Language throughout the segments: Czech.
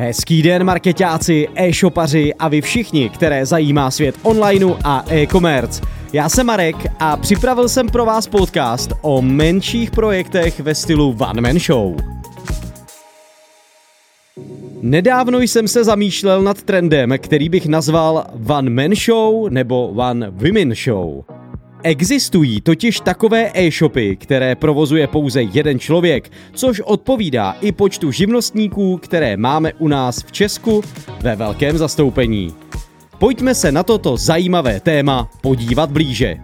Hezký den marketáci, e-shopaři a vy všichni, které zajímá svět onlineu a e-commerce. Já jsem Marek a připravil jsem pro vás podcast o menších projektech ve stylu One Man Show. Nedávno jsem se zamýšlel nad trendem, který bych nazval One Man Show nebo One Women Show. Existují totiž takové e-shopy, které provozuje pouze jeden člověk, což odpovídá i počtu živnostníků, které máme u nás v Česku ve velkém zastoupení. Pojďme se na toto zajímavé téma podívat blíže.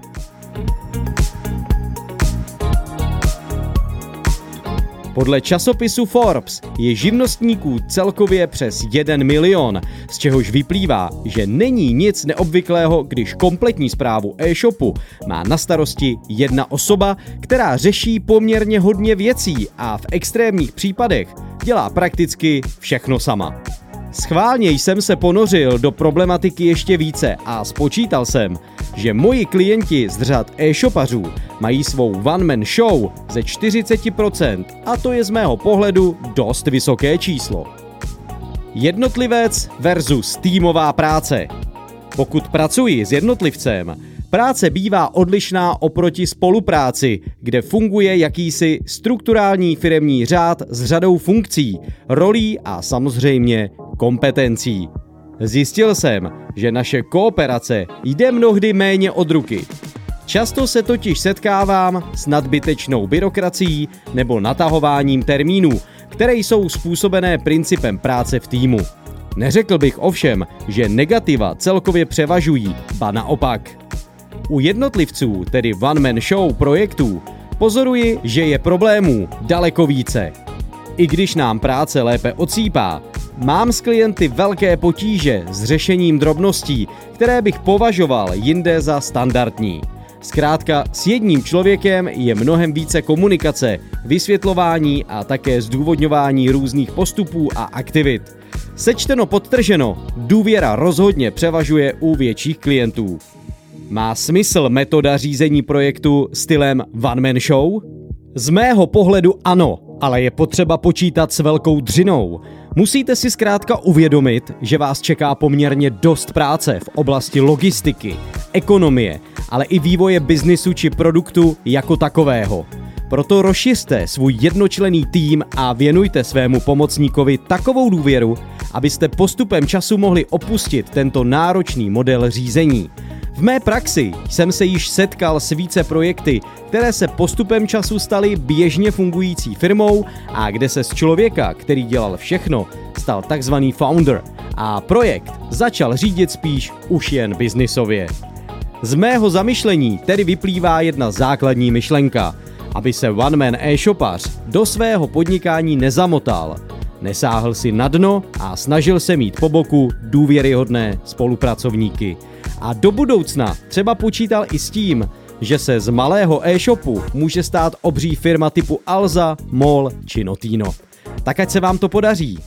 Podle časopisu Forbes je živnostníků celkově přes 1 milion, z čehož vyplývá, že není nic neobvyklého, když kompletní zprávu e-shopu má na starosti jedna osoba, která řeší poměrně hodně věcí a v extrémních případech dělá prakticky všechno sama. Schválně jsem se ponořil do problematiky ještě více a spočítal jsem, že moji klienti z řad e-shopařů mají svou one-man show ze 40% a to je z mého pohledu dost vysoké číslo. Jednotlivec versus týmová práce. Pokud pracuji s jednotlivcem, práce bývá odlišná oproti spolupráci, kde funguje jakýsi strukturální firemní řád s řadou funkcí, rolí a samozřejmě kompetencí. Zjistil jsem, že naše kooperace jde mnohdy méně od ruky. Často se totiž setkávám s nadbytečnou byrokracií nebo natahováním termínů, které jsou způsobené principem práce v týmu. Neřekl bych ovšem, že negativa celkově převažují, ba naopak. U jednotlivců, tedy one-man show projektů, pozoruji, že je problémů daleko více. I když nám práce lépe ocípá, Mám s klienty velké potíže s řešením drobností, které bych považoval jinde za standardní. Zkrátka, s jedním člověkem je mnohem více komunikace, vysvětlování a také zdůvodňování různých postupů a aktivit. Sečteno podtrženo, důvěra rozhodně převažuje u větších klientů. Má smysl metoda řízení projektu stylem one man show? Z mého pohledu ano, ale je potřeba počítat s velkou dřinou. Musíte si zkrátka uvědomit, že vás čeká poměrně dost práce v oblasti logistiky, ekonomie, ale i vývoje biznisu či produktu jako takového. Proto rozšiřte svůj jednočlený tým a věnujte svému pomocníkovi takovou důvěru, abyste postupem času mohli opustit tento náročný model řízení. V mé praxi jsem se již setkal s více projekty, které se postupem času staly běžně fungující firmou a kde se z člověka, který dělal všechno, stal takzvaný founder. A projekt začal řídit spíš už jen biznisově. Z mého zamyšlení tedy vyplývá jedna základní myšlenka, aby se one-man e-shopař do svého podnikání nezamotal, nesáhl si na dno a snažil se mít po boku důvěryhodné spolupracovníky – a do budoucna třeba počítal i s tím, že se z malého e-shopu může stát obří firma typu Alza, MOL či Notino. Tak ať se vám to podaří.